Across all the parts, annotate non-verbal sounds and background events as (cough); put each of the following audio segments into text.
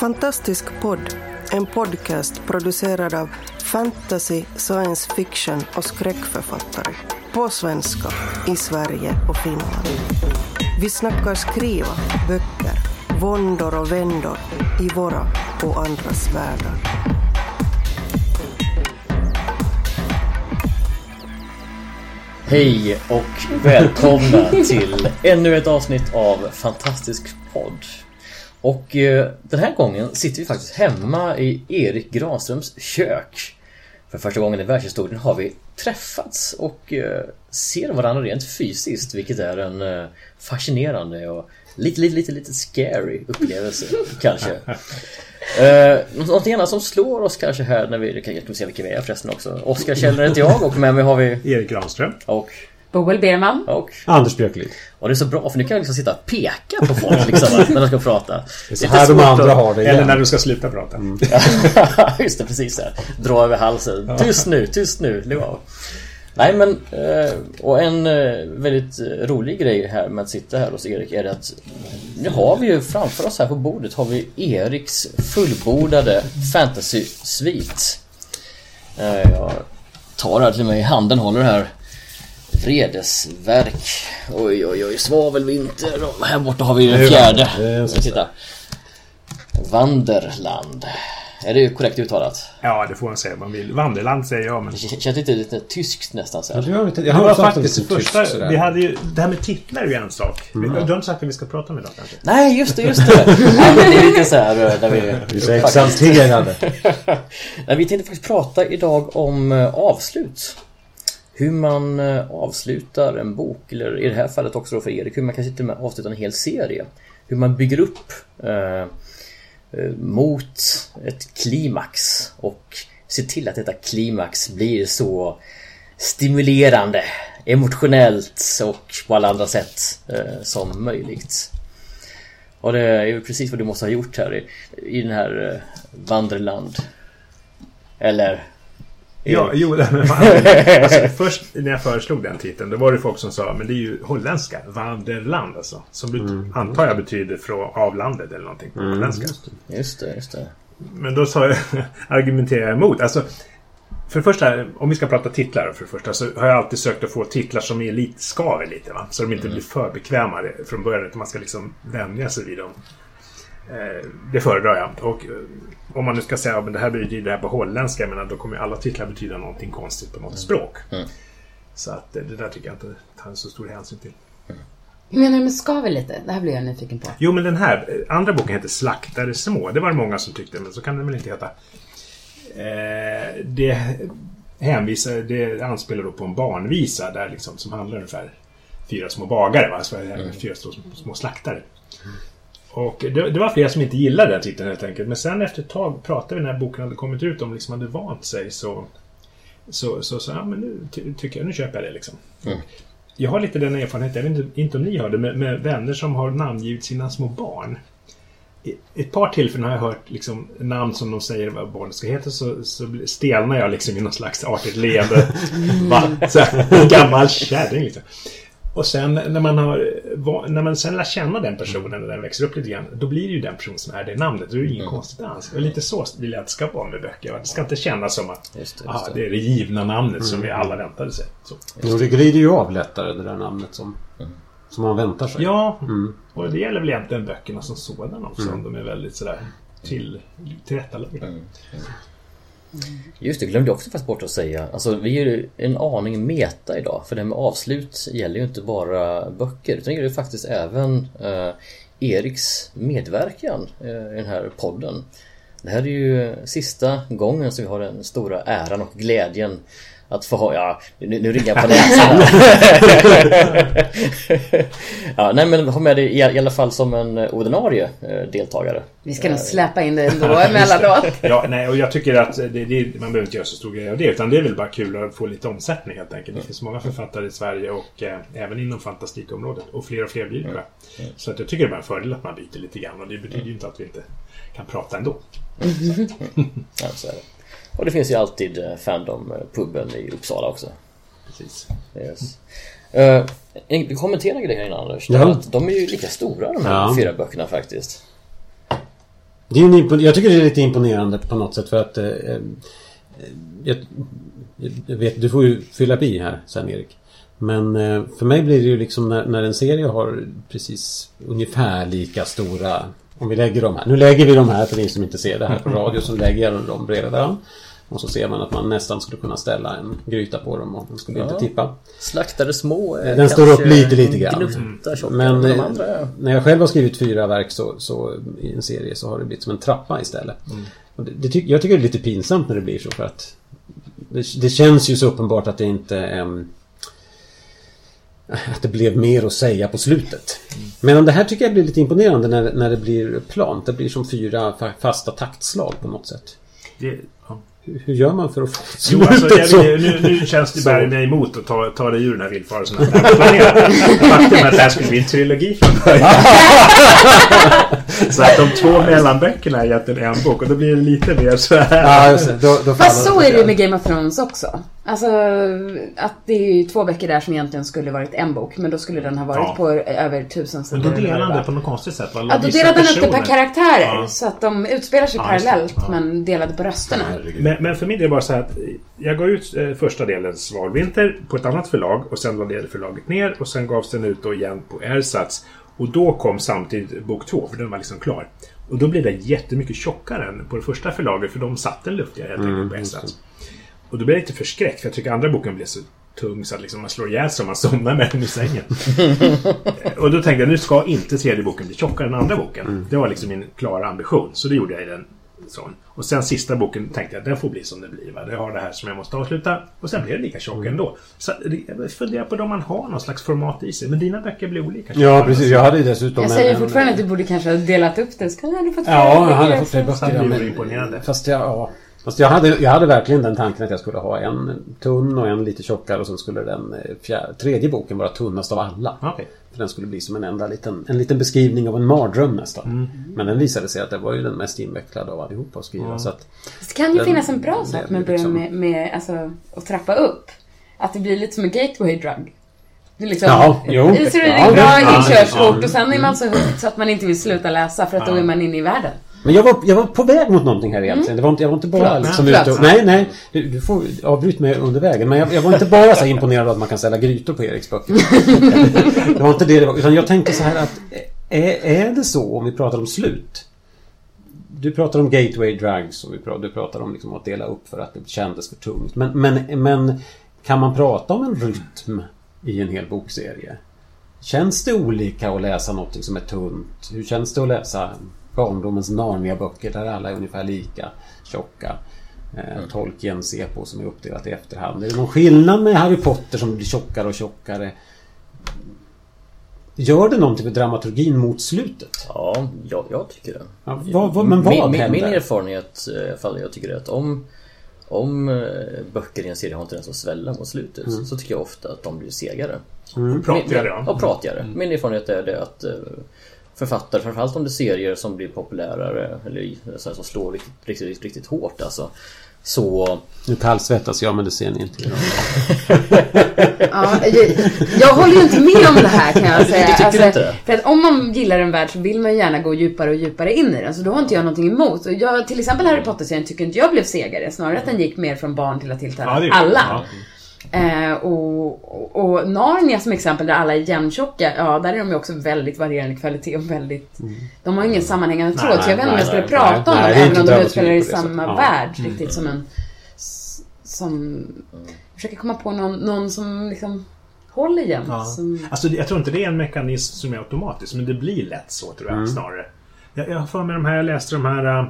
Fantastisk podd, en podcast producerad av fantasy, science fiction och skräckförfattare. På svenska, i Sverige och Finland. Vi snackar skriva, böcker, våndor och vändor i våra och andras världar. Hej och välkomna till ännu ett avsnitt av Fantastisk podd. Och eh, den här gången sitter vi faktiskt hemma i Erik Granströms kök. För första gången i världshistorien har vi träffats och eh, ser varandra rent fysiskt, vilket är en eh, fascinerande och lite, lite, lite, lite scary upplevelse (laughs) kanske. Uh, någonting annat som slår oss kanske här när vi, kan jag se vilka vi är förresten också. Oskar Kjellner heter jag och med mig har vi Erik Granström. Och Boel Berman. Och Anders Björklid. Och det är så bra för nu kan jag liksom sitta och peka på folk liksom när de ska prata. Det är så här de andra har det Eller igen. när du ska sluta prata. Mm. (laughs) Just det, precis där. Dra över halsen. Tyst nu, tyst nu, lägg av. Nej men, eh, och en eh, väldigt rolig grej här med att sitta här hos Erik är det att nu har vi ju framför oss här på bordet har vi Eriks fullbordade fantasy-svit. Eh, Jag tar här till mig i handen, håller här Vredesverk. Oj, oj, oj, svavelvinter. Och här borta har vi den fjärde. Titta. Vanderland. Är det korrekt uttalat? Ja, det får man säga man vill. Vanderland säger jag, men... Det känns lite, lite tyskt nästan så Ja, här. lite- Det var faktiskt det första... Vi hade ju... Det här med titlar är ju en sak. Du har inte sagt vad vi ska prata om idag kanske? Nej, just det, just det! ja, men det är lite så här eh, där vi... (laughs) Vi är så exalterade. (laughs) Nej, vi tänkte faktiskt prata idag om eh, avslut. Hur man eh, avslutar en bok, eller i det här fallet också då för Erik, hur man kan sitta med avsluta en hel serie. Hur man bygger upp eh, eh, mot ett klimax och se till att detta klimax blir så stimulerande, emotionellt och på alla andra sätt eh, som möjligt. Och det är ju precis vad du måste ha gjort här i, i den här eh, Vanderland. Eller? Ja, jo, men (laughs) alltså, Först när jag föreslog den titeln, då var det folk som sa men det är ju holländska. Vanderland alltså. Som bet- antar jag betyder från avlandet eller någonting på holländska. Just det, just det. Men då sa jag, (laughs) argumenterade jag emot. Alltså, för det första, om vi ska prata titlar för det första, så har jag alltid sökt att få titlar som är lite, skaver lite. Va? Så de inte blir för bekväma från början. Utan man ska liksom vänja sig vid dem. Eh, det föredrar jag. Och eh, om man nu ska säga att det här betyder det här på holländska, menar, då kommer alla titlar betyda någonting konstigt på något språk. Mm. Så att eh, det där tycker jag inte tar så stor hänsyn till. Menar du med skaver lite? Det här blir jag nyfiken på. Jo, men den här andra boken heter Slaktare små. Det var det många som tyckte, men så kan den väl inte heta. Eh, det hänvisar, det anspelar då på en barnvisa där liksom, som handlar ungefär fyra små bagare, va? Så det fyra små, små slaktare. Och det, det var flera som inte gillade den titeln helt enkelt. Men sen efter ett tag pratade vi när boken hade kommit ut om liksom hade vant sig så så, så, så ja men nu ty, tycker jag, nu köper jag det liksom. Mm. Jag har lite den erfarenheten, jag vet inte, inte om ni har det, med, med vänner som har namngivit sina små barn. I ett par tillfällen har jag hört liksom, namn som de säger vad barnet ska heta så, så stelnar jag liksom i någon slags artigt leende. (laughs) Va? Så gammal kärring liksom. Och sen när man, har, när man sen lär känna den personen och den växer upp lite grann, då blir det ju den person som är det namnet. Då är det inget konstigt alls. Och lite så vill jag att det ska vara med böcker. Det ska inte kännas som att Just det, just ah, det. det är det givna namnet som vi alla väntade sig. Så. Jo, det glider ju av lättare det där namnet som, som man väntar sig. Ja, Mm. och det gäller väl egentligen böckerna som sådana också. Om de är väldigt sådär till, tillrättalagda. Just det, glömde jag också faktiskt bort att säga. Alltså vi är ju en aning meta idag. För det här med avslut gäller ju inte bara böcker. Utan det gäller ju faktiskt även eh, Eriks medverkan eh, i den här podden. Det här är ju sista gången som vi har den stora äran och glädjen att få ha, ja nu, nu ringer jag på (laughs) här. (laughs) ja, nej men ha med dig i, i alla fall som en eh, ordinarie eh, deltagare. Vi ska nog släppa in det (laughs) ändå emellanåt. Ja, nej, och jag tycker att det, det, man behöver inte göra så stor grej av det. Utan det är väl bara kul att få lite omsättning helt enkelt. Det finns många författare i Sverige och eh, även inom fantastikområdet. Och fler och fler blir det bara. Så att jag tycker det är bara en fördel att man byter lite grann. Och det betyder ju inte att vi inte kan prata ändå. Ja, så är det. Och det finns ju alltid eh, Fandom-puben i Uppsala också. Precis. Yes. Uh, vi kommenterar grejer innan Anders. Ja. Att de är ju lika stora de här Ja. fyra böckerna faktiskt. Det är en impon- jag tycker det är lite imponerande på något sätt för att... Eh, eh, jag, jag vet, du får ju fylla i här sen Erik. Men eh, för mig blir det ju liksom när, när en serie har precis ungefär lika stora... Om vi lägger dem här. Nu lägger vi dem här för ni som inte ser det här på radio så lägger jag dem bredvid varandra. Och så ser man att man nästan skulle kunna ställa en gryta på dem och den skulle Ja. inte tippa. Slaktade små är Den står upp lite, lite grann. Tjockare Men de eh, när jag själv har skrivit fyra verk så, så i en serie så har det blivit som en trappa istället. Och det, det ty- jag tycker det är lite pinsamt när det blir så för att det, det känns ju så uppenbart att det inte ehm, att det blev mer att säga på slutet. Men det här tycker jag blir lite imponerande när, när det blir plant. Det blir som fyra fa- fasta taktslag på något sätt. Det, ja. Hur, gör man för att få Jo, alltså, jag, nu, nu känns det bara mig emot att ta, ta dig ur den här villfarelsen. Faktum är att det här skulle bli en trilogi från början. (laughs) så att de två mellanböckerna är egentligen en bok och då blir det lite mer så här. Ja, just. Då, då Fast så är det med Game of Thrones också. Alltså, att det är ju två böcker där som egentligen skulle varit en bok, men då skulle den ha varit Ja. på över tusen sidor. Men då vad han det på något konstigt sätt. va? Ja, då delade den upp det per karaktärer. Ja. Så att de utspelar sig Ja, parallellt, Ja. men delade på rösterna. Men, men för min del var det så här att jag gav ut eh, första delen Svalvinter på ett annat förlag och sen lade det förlaget ner och sen gavs den ut då igen på Ersatz. Och då kom samtidigt bok två, för den var liksom klar. Och då blev den jättemycket tjockare än på det första förlaget för de satte den luftigare helt enkelt på Ersatz. Och då blev jag lite förskräckt för jag tycker andra boken blev så tung så att liksom man slår ihjäl sig om man (laughs) somnar med den i sängen. (laughs) och då tänkte jag nu ska inte tredje boken bli tjockare än andra boken. Det var liksom min klara ambition. Så det gjorde jag i den. Sån. Och sen sista boken tänkte jag den får bli som det blir. Va? Det har det här som jag måste avsluta. Och sen blev det lika tjock ändå. Så jag funderar på om man har någon slags format i sig. Men dina böcker blir olika tjocka. Ja, precis. Jag hade ju dessutom Jag en- säger en- fortfarande att du borde kanske ha delat upp det. Så kan jag hade fått flera Ja, jag hade fått fler för- böcker. Det vore imponerande. Fast jag, ja. Fast jag hade, jag hade verkligen den tanken att jag skulle ha en tunn och en lite tjockare och sen skulle den eh, fjär, tredje boken vara tunnast av alla. Okej. För den skulle bli som en enda liten, en liten beskrivning av en mardröm nästan. Mm. Men den visade sig att det var ju den mest invecklade av allihopa att skriva. Så att, Det kan ju Den- finnas en bra sak med att börja liksom- med, med alltså, att trappa upp. Att det blir lite som en gateway drug. Det är liksom, Ja, jo. Så är det Ja, en bra ja, inkörsport ja. och sen är man så hooked så att man inte vill sluta läsa för att då Ja. är man inne i världen. Men jag var, jag var på väg mot någonting här egentligen. Det var inte, jag var inte bara Förlåt. liksom ute och, Nej, nej. Du, du får avbryta mig under vägen. Men jag, jag var inte bara så imponerad av att man kan ställa grytor på Eriks böcker. (laughs) det var inte det det var. Utan jag tänkte så här att är, är det så om vi pratar om slut? Du pratar om gateway drugs och vi pratar, du pratar om liksom att dela upp för att det kändes för tungt. Men, men, men kan man prata om en rytm i en hel bokserie? Känns det olika att läsa något som är tunt? Hur känns det att läsa barndomens Narnia-böcker där alla är ungefär lika tjocka? Eh, Tolkiens epo som är uppdelat i efterhand. Är det någon skillnad med Harry Potter som blir tjockare och tjockare? Gör det någonting med dramaturgin mot slutet? Ja, jag, jag tycker det. Ja, vad, vad, men vad min, min, händer? min erfarenhet, eh, fall jag tycker att om, om eh, böcker i en serie har en tendens att svälla mot slutet Mm. så tycker jag ofta att de blir segare. Pratigare Min- ja. Ja, pratigare. Min erfarenhet är det att författare, framförallt om det är serier som blir populärare eller så här, som slår riktigt, riktigt, riktigt hårt alltså. Så Nu kallsvettas jag men det ser ni inte. (laughs) Ja, jag, jag håller ju inte med om det här kan jag säga. Alltså, Du tycker inte det? För att om man gillar en värld så vill man ju gärna gå djupare och djupare in i den. Så då har inte jag någonting emot. Och jag, till exempel Harry Potter-serien tycker inte jag blev segare. Snarare att den gick mer från barn till att tilltala Ja, det alla. ja. Eh, och, och, och Narnia som exempel där alla är jämntjocka, ja där är de ju också väldigt varierande kvalitet och väldigt... De har ingen sammanhängande Nej, tråd så jag vet inte om jag nej, skulle nej, prata nej, om det dem även om de utspelar i samma Ja. värld. Riktigt som en... Som... Jag försöker komma på någon, någon som liksom håller jämt. Ja. Som, Alltså, jag tror inte det är en mekanism som är automatisk, men det blir lätt så tror jag snarare. Jag, har för mig de här, jag läste de här, uh,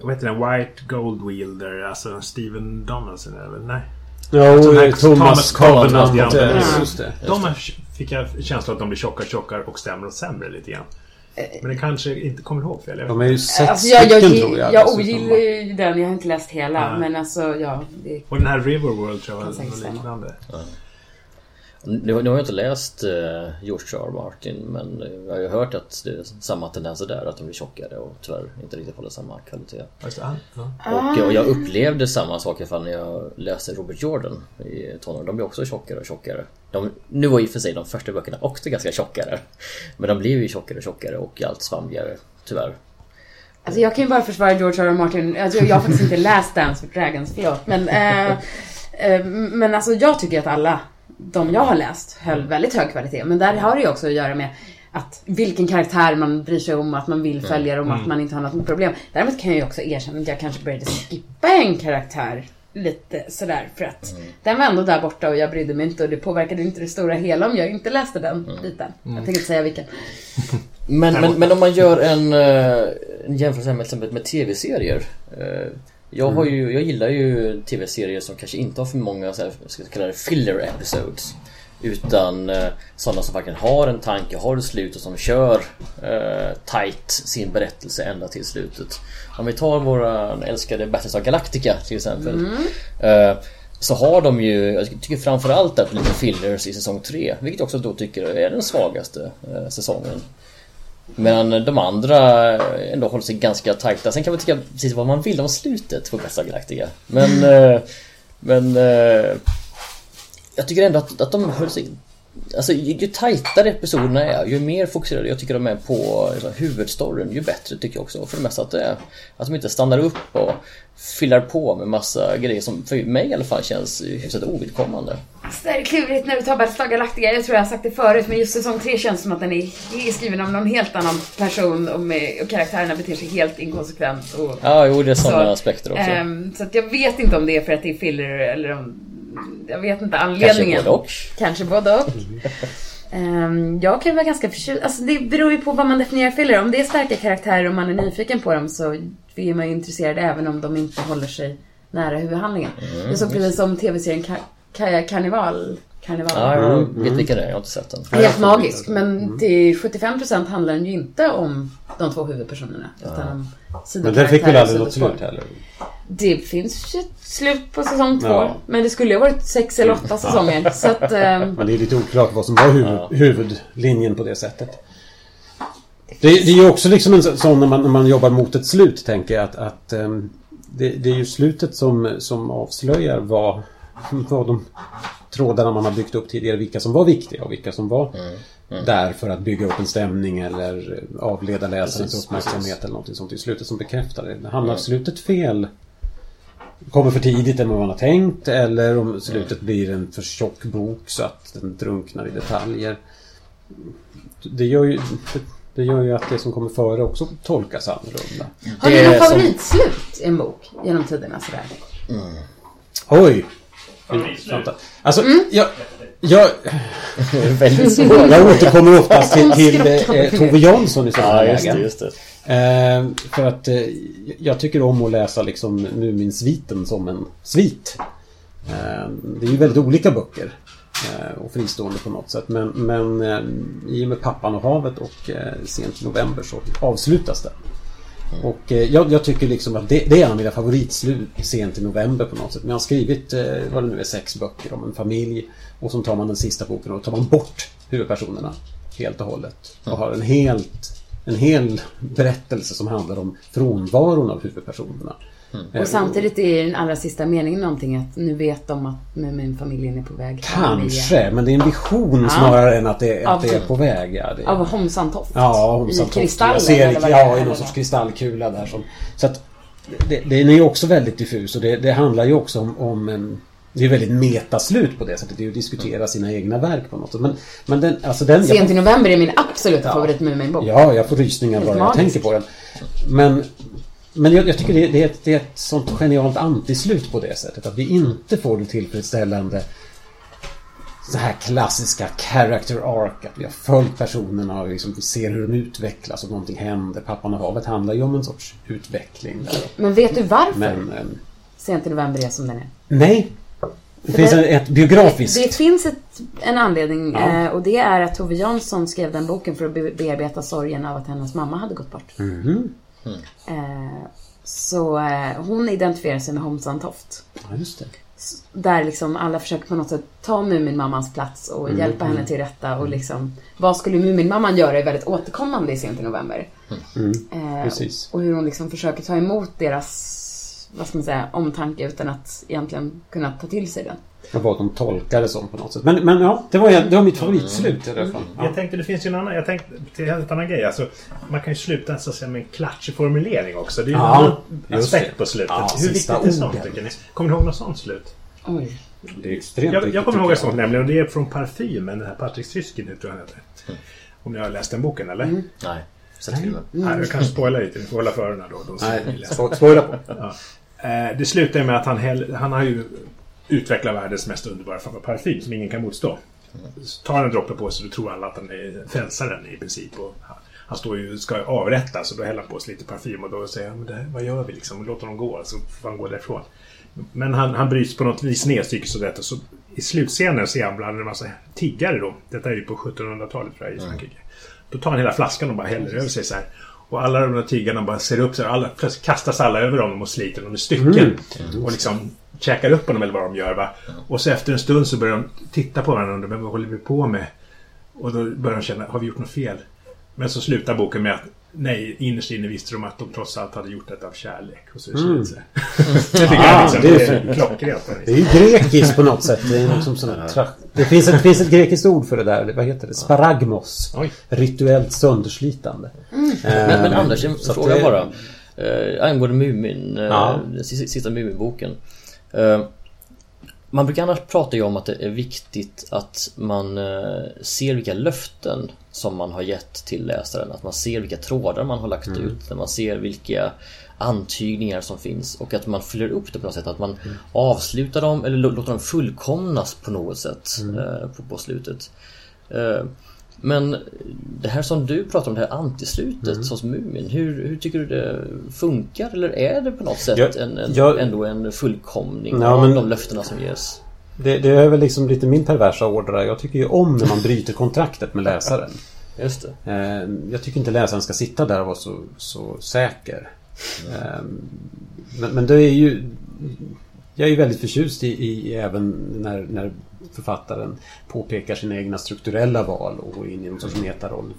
vad heter den, White Gold Wielder, alltså Steven Donaldson väl? Nej. Sån här Thomas Thomas Covenant. Covenant, eh, ja. Just det. De har, fick jag känslan att de blir tjockare och tjockare och sämre och sämre lite grann. Men det kanske inte kommer ihåg fel. De är ju sex alltså jag, jag, stycken jag, tror jag. jag dessutom, ogillar ju den, jag har inte läst hela. Nej. Men alltså, ja. Det, Och den här Riverworld tror jag var liknande. Nu, nu har jag inte läst uh, George R. Martin men eh, jag har ju hört att det är samma tendenser där att de blir tjockare och tyvärr inte riktigt håller samma kvalitet. Ja. Ja. Och, och jag upplevde samma sak i alla fall när jag läste Robert Jordan i tonåren. De blir också tjockare och tjockare. De, nu var i och för sig de första böckerna också ganska tjockare. Men de blev ju tjockare och tjockare och allt svamligare tyvärr. Alltså jag kan ju bara försvara George R. R. Martin. Alltså jag har faktiskt inte läst Dance with Dragons, förlåt. Men, eh, eh, men alltså jag tycker att alla de jag har läst höll väldigt hög kvalitet. Men där har det ju också att göra med att vilken karaktär man bryr sig om, att man vill följa dem, att man inte har något problem. Däremot kan jag ju också erkänna att jag kanske började skippa en karaktär lite sådär för att den var ändå där borta och jag brydde mig inte och det påverkade inte det stora hela om jag inte läste den biten. Jag tänker inte säga vilken. Men, men, men om man gör en, eh, en jämförelse med, med tv-serier. Jag, har ju, jag gillar ju tv-serier som kanske inte har för många så här, ska kalla det filler episodes. Utan eh, sådana som verkligen har en tanke, har ett slut och som kör eh, tight sin berättelse ända till slutet. Om vi tar våra älskade Battlestar Galactica till exempel. Eh, så har de ju, jag tycker framförallt att lite fillers i säsong 3. Vilket jag också då tycker är den svagaste eh, säsongen. Medan de andra ändå håller sig ganska tajta. Sen kan man tycka precis vad man vill om slutet på Battlestar Galactica. Men... Eh, men... Eh, jag tycker ändå att, att de höll sig... Alltså ju, ju tajtare episoderna är, ju mer fokuserade jag tycker de är på liksom, huvudstoryn, ju bättre tycker jag också. För det mesta att det är att de inte stannar upp och fyllar på med massa grejer som för mig i alla fall känns hyfsat ovidkommande. Så det är klurigt när du tar Battlestar Galactica. Jag tror jag har sagt det förut, men just säsong 3 känns som att den är skriven av någon helt annan person och, med, och karaktärerna beter sig helt inkonsekvent. Och, Ja, jo det är sådana Så, aspekter också. ehm, så jag vet inte om det är för att det är filler eller om... Jag vet inte Kanske anledningen. både och. Kanske både och. (laughs) Ehm, jag kan vara ganska förtjust. Alltså det beror ju på vad man definierar filler. Om det är starka karaktärer och man är nyfiken på dem så är man ju intresserad även om de inte håller sig nära huvudhandlingen. Mm, jag såg precis som tv-serien Ka- Ka- Karneval. Karneval. Ja, jag vet vilken det är, jag har inte sett den. Helt magisk, men till 75% handlar den ju inte om de två huvudpersonerna. Utan om Men den fick väl aldrig något slut heller? Det finns ju ett slut på säsong två. Ja. Men det skulle ju ha varit sex eller åtta säsonger. (laughs) Så att, ehm, Men det är lite oklart vad som var huvud, huvudlinjen på det sättet. Det, det är ju också liksom en så- sån när man, när man jobbar mot ett slut, tänker jag, att, att ehm, det, det är ju slutet som, som avslöjar vad, (laughs) vad de trådarna man har byggt upp tidigare, vilka som var viktiga och vilka som var där för att bygga upp en stämning eller avleda läsarens uppmärksamhet eller någonting sånt. Det är slutet som bekräftar det. Hamnar slutet fel kommer för tidigt än vad man har tänkt eller om slutet blir en för tjock bok så att den drunknar i detaljer. Det gör ju, det, det gör ju att det som kommer före också tolkas annorlunda. har du något som- favoritslut i en bok genom tiderna sådär? Oj! Vänta. Alltså, jag, jag, är väldigt jag återkommer oftast till, till eh, Tove Jansson i sådana Ja, just det, just det. Eh, för att eh, jag tycker om att läsa liksom Muminsviten som en svit. Eh, det är ju väldigt olika böcker. Eh, och fristående på något sätt. Men, men eh, i och med Pappan och havet och eh, sent i november så avslutas det. Och eh, jag, jag tycker liksom att det, det är en av mina favoritslut sent i november på något sätt. Men jag har skrivit, eh, vad det nu är, sex böcker om en familj. Och så tar man den sista boken och tar man bort huvudpersonerna helt och hållet. Och har en helt en hel berättelse som handlar om frånvaron av huvudpersonerna. Eh, Och samtidigt är den allra sista meningen någonting att nu vet de att Muminfamiljen är på väg. Kanske, men det är en vision snarare än att det, att det är på väg. Ja, det, Av Homsantoft. Ja, om I kristallen Jag ser eller lite, vad är, ja, i någon sorts kristallkula där som... Så att det, den är ju också väldigt diffus och det, det handlar ju också om, om en, det är väldigt metaslut på det sättet. Det är ju att diskutera sina egna verk på något sätt. Men, men den, alltså den... Sent i november är min absoluta favorit Muminbok. Ja, jag får rysningar bara jag tänker på den. Men, men jag, jag tycker det, det, är ett, det är ett sånt genialt antislut på det sättet. Att vi inte får det tillfredsställande så här klassiska character arc. Att vi har följt personerna och liksom vi ser hur de utvecklas och någonting händer. Pappan och havet handlar ju om en sorts utveckling där. Men vet du varför Men ehm, Sent i november är som den är? nej. Det finns det- ett biografiskt. Det finns ett, en anledning Ja. eh, och det är att Tove Jansson skrev den boken för att be- bearbeta sorgen av att hennes mamma hade gått bort. Mhm. Eh, så eh, hon identifierar sig med Homsantoft. Ja, just det. Där liksom alla försöker på något sätt ta Muminmammans plats och Mm, hjälpa henne till rätta och liksom vad skulle Muminmamman göra är väldigt återkommande i Sent i november. Mm, Eh, precis. Och hur hon liksom försöker ta emot deras, vad ska man säga, omtanke utan att egentligen kunna ta till sig den. Vad de tolkar det som på något sätt. Men, men ja, det var, det var mitt favoritslut i alla fall. Ja. Jag tänkte det finns ju en annan, jag tänkte till en helt annan grej. Alltså, man kan ju sluta så att säga, med en klatschig formulering också. Det är ju Ja, en annan aspekt det. på slutet. Ja, Hur viktigt är sånt orden. tycker ni? Kommer ni ihåg något sånt slut? Oj. Det är extremt Jag, jag kommer ihåg ett sånt nämligen och det är från Parfymen, den här Patrik Syski nu tror jag han heter. Om ni har läst den boken eller? Nej, sett filmen. Nej, jag kanske spoilar lite, ni får hålla för öronen då. Som Nej, spoila på. Ja. Eh, Det slutar med att han, han har ju utvecklat världens mest underbara parfym som ingen kan motstå. Tar en droppe på sig då tror alla att han är frälsaren i princip. Och han- han står ju ska avrättas och då häller han på sig lite parfym och då säger han vad gör vi liksom? Låt honom gå så får han gå därifrån. Men han, han bryts på något vis ner psykiskt och detta. Så i slutscenen ser han bland en massa tiggare då. Detta är ju på 1700-talet tror jag i Frankrike. Då tar han hela flaskan och bara häller över sig så här. Och alla de där tiggarna bara ser upp så här. Alla, plötsligt kastas alla över honom och sliter dem i stycken. Och liksom käkar upp honom eller vad de gör va. Och så efter en stund så börjar de titta på varandra och undrar men vad håller vi på med? Och då börjar de känna, har vi gjort något fel? Men så slutar boken med att nej, innerst inne visste de att de trots allt hade gjort detta av kärlek. Och så är det slut. så här. (laughs) det tycker jag Ah, liksom, det är det är fint. klockrent. Det är ju grekiskt på något sätt. Det, är liksom sån det, finns ett, det finns ett grekiskt ord för det där. Vad heter det? Sparagmos. Oj. Rituellt sönderslitande. Men, men Eh, Anders, en fråga det- bara. Eh, angående Mumin, eh, Ja. sista Mumin-boken. Eh, man brukar annars prata ju om att det är viktigt att man eh, ser vilka löften som man har gett till läsaren. Att man ser vilka trådar man har lagt ut. När man ser vilka antydningar som finns och att man följer upp det på något sätt. Att man avslutar dem eller lå- låter dem fullkomnas på något sätt eh, på, på slutet. Eh, men det här som du pratar om, det här antislutet Mm. hos Mumin. Hur, hur tycker du det funkar? Eller är det på något sätt Jag- en, en, jag- ändå en fullkomning Ja, av men- de löftena som ges? Det, det är väl liksom lite min perversa ådra. Jag tycker ju om när man bryter kontraktet med läsaren. Just det. Eh, Jag tycker inte läsaren ska sitta där och vara så, så säker. Eh, Men, men det är ju... Jag är ju väldigt förtjust i, i även när, när författaren påpekar sina egna strukturella val och går in i någon sorts metaroll.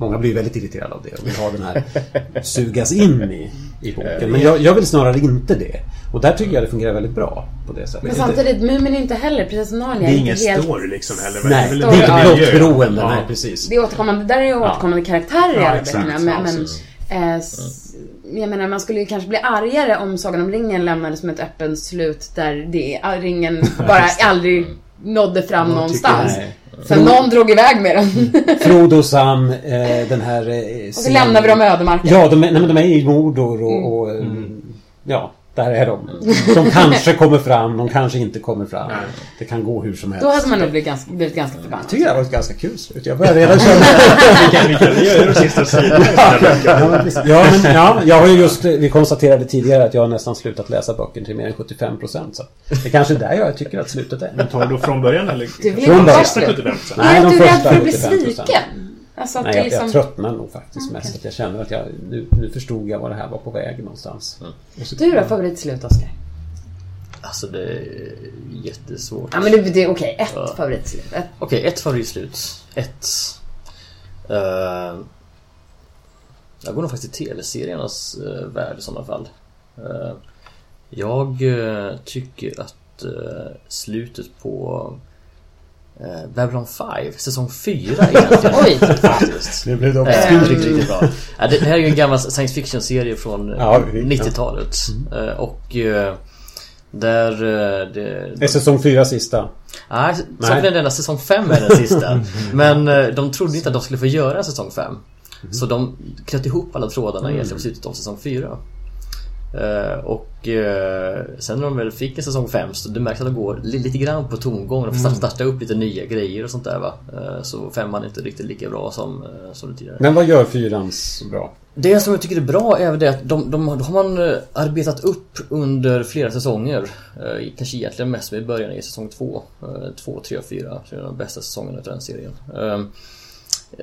Många blir väldigt irriterade av det och vill ha den här (laughs) sugas in i, i boken. Men jag, jag vill snarare inte det. Och där tycker jag det fungerar väldigt bra på det sättet. Men samtidigt, Mumin inte heller, precis som Narnia, Det är ingen helt... story liksom heller. Nej, det är inte plottberoende. Ja. Nej, precis. Det är återkommande, där är ju återkommande karaktärer i Ja, alla böckerna. Ja, Men, men eh, s- jag menar, man skulle ju kanske bli argare om Sagan om ringen lämnades med ett öppet slut där det, ringen (laughs) bara aldrig nådde fram någonstans. Nej. Sen någon drog iväg med den. Frodo, Sam, eh, den här... Eh, Och så lämnar vi dem i ödemarken. Ja, de är, nej, men de är i Mordor och... Mm. och eh, Ja, där är de. De kanske kommer fram, de kanske inte kommer fram. Det kan gå hur som helst. Då hade man nog blivit ganska, blivit ganska förbannad. Jag tycker det här var ett ganska kul slut. Jag börjar redan känna... Vi kan, vi kan göra sista ja, men, ja, men ja, jag har ju just... Vi konstaterade tidigare att jag har nästan slutat läsa böcker till mer än 75 procent. Så det är kanske är där jag tycker att slutet är. Tar du då från början eller? Du vill Från början. Sista slut. 75 procent? Nej, du är rädd för att bli 75%. sviken? Alltså att Nej, jag, liksom... jag tröttnar nog faktiskt mest. Att jag känner att jag... Nu, nu förstod jag var det här var på väg någonstans. Du då, favoritslut Oskar? Alltså det är jättesvårt. Ja men det, det är okej, ett Ja. favoritslut. Ett. Okej, ett favoritslut. Ett. Eh, jag går nog faktiskt till tv-seriernas uh, värld i sådana fall. Eh, jag eh, tycker att slutet på uh, Babylon 5, säsong 4 egentligen. (laughs) Oj. faktiskt. Nu blev det Eh, riktigt, riktigt bra. Ja, det, här är ju en gammal science fiction-serie från eh, Ja, vi- 90-talet. Eh, och eh, där... eh, det, Är säsong fyra sista? Nej, Nej. saken är den att säsong 5 är den sista. (laughs) Men eh, de trodde inte att de skulle få göra en säsong 5. Så de knöt ihop alla trådarna egentligen på slutet av säsong 4. Eh, och eh, sen när de väl fick en säsong 5 så det märks att de går li- lite grann på tomgång. De får starta, starta upp lite nya grejer och sånt där va. Eh, så femman är inte riktigt lika bra som, som det tidigare. Men vad gör fyran så bra? Det som jag tycker är bra är väl det att de, de, de har man arbetat upp under flera säsonger. Kanske egentligen mest med början i säsong två. Eh, Två, tre och fyra. Så det är de bästa säsongerna av den serien.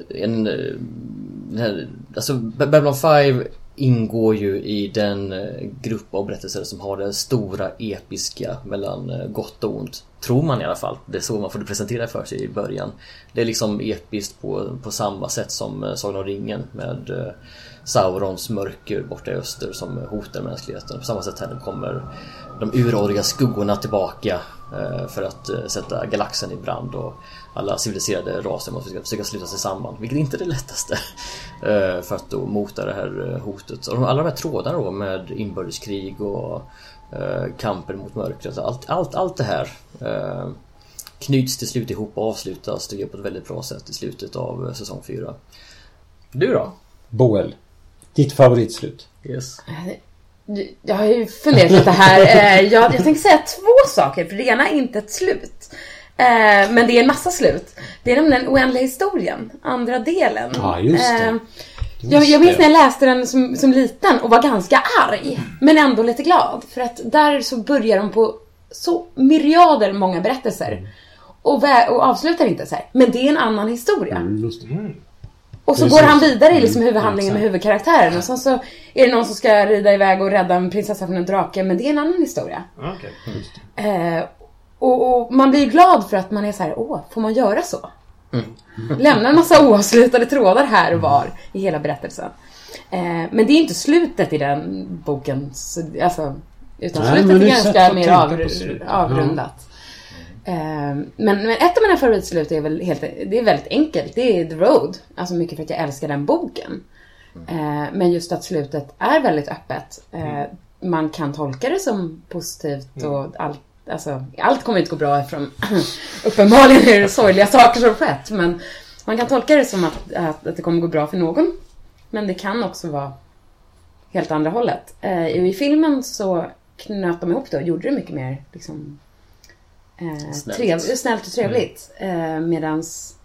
En, den här, alltså Babylon 5 ingår ju i den eh, grupp av berättelser som har det stora episka mellan eh, gott och ont. Tror man i alla fall. Det är så man får det presentera för sig i början. Det är liksom episkt på, på samma sätt som eh, Sagan om ringen med Saurons mörker borta i öster som hotar mänskligheten. På samma sätt här kommer de uråriga skuggorna tillbaka för att sätta galaxen i brand och alla civiliserade raser måste försöka sluta sig samman, vilket inte är det lättaste för att då mota det här eh, hotet. Och alla de här trådarna då med inbördeskrig och eh, kampen mot mörkret, allt, allt, allt det här eh, knyts till slut ihop och avslutas tycker jag på ett väldigt bra sätt i slutet av säsong 4. Du då? Boel. Ditt favoritslut? Yes. Jag har ju funderat lite här. (laughs) Eh, jag, jag tänkte säga två saker, för det ena är inte ett slut. Eh, men det är en massa slut. Det är nämligen Oändliga historien, andra delen. Ja, just det. Eh, jag, jag minns när jag läste den som, som liten och var ganska arg. Men ändå lite glad. För att där så börjar de på så myriader många berättelser. Och, och avslutar inte så här. Men det är en annan historia. Mm, just. Och så går han vidare i liksom Mm, huvudhandlingen med huvudkaraktären. Och sen så är det någon som ska rida iväg och rädda en prinsessa från en drake. Men det är en annan historia. Okej. Eh, och, och man blir glad för att man är så här, åh, får man göra så? Lämna en massa oavslutade trådar här och var i hela berättelsen. Eh, men det är inte slutet i den boken. Så, alltså, utan Nej, slutet är ganska mer tänka av, på slut. avrundat. Eh, men, men ett av mina favoritslut är väl helt, det är väldigt enkelt. Det är The Road. Alltså mycket för att jag älskar den boken. Eh, men just att slutet är väldigt öppet. Eh, man kan tolka det som positivt och allt, alltså, allt kommer inte gå bra eftersom (clears throat) uppenbarligen är det sorgliga saker som skett. Men man kan tolka det som att, att, att det kommer gå bra för någon. Men det kan också vara helt andra hållet. Eh, I filmen så knöt de ihop det och gjorde det mycket mer liksom, eh, Snällt. trev, snällt och trevligt. Eh, medans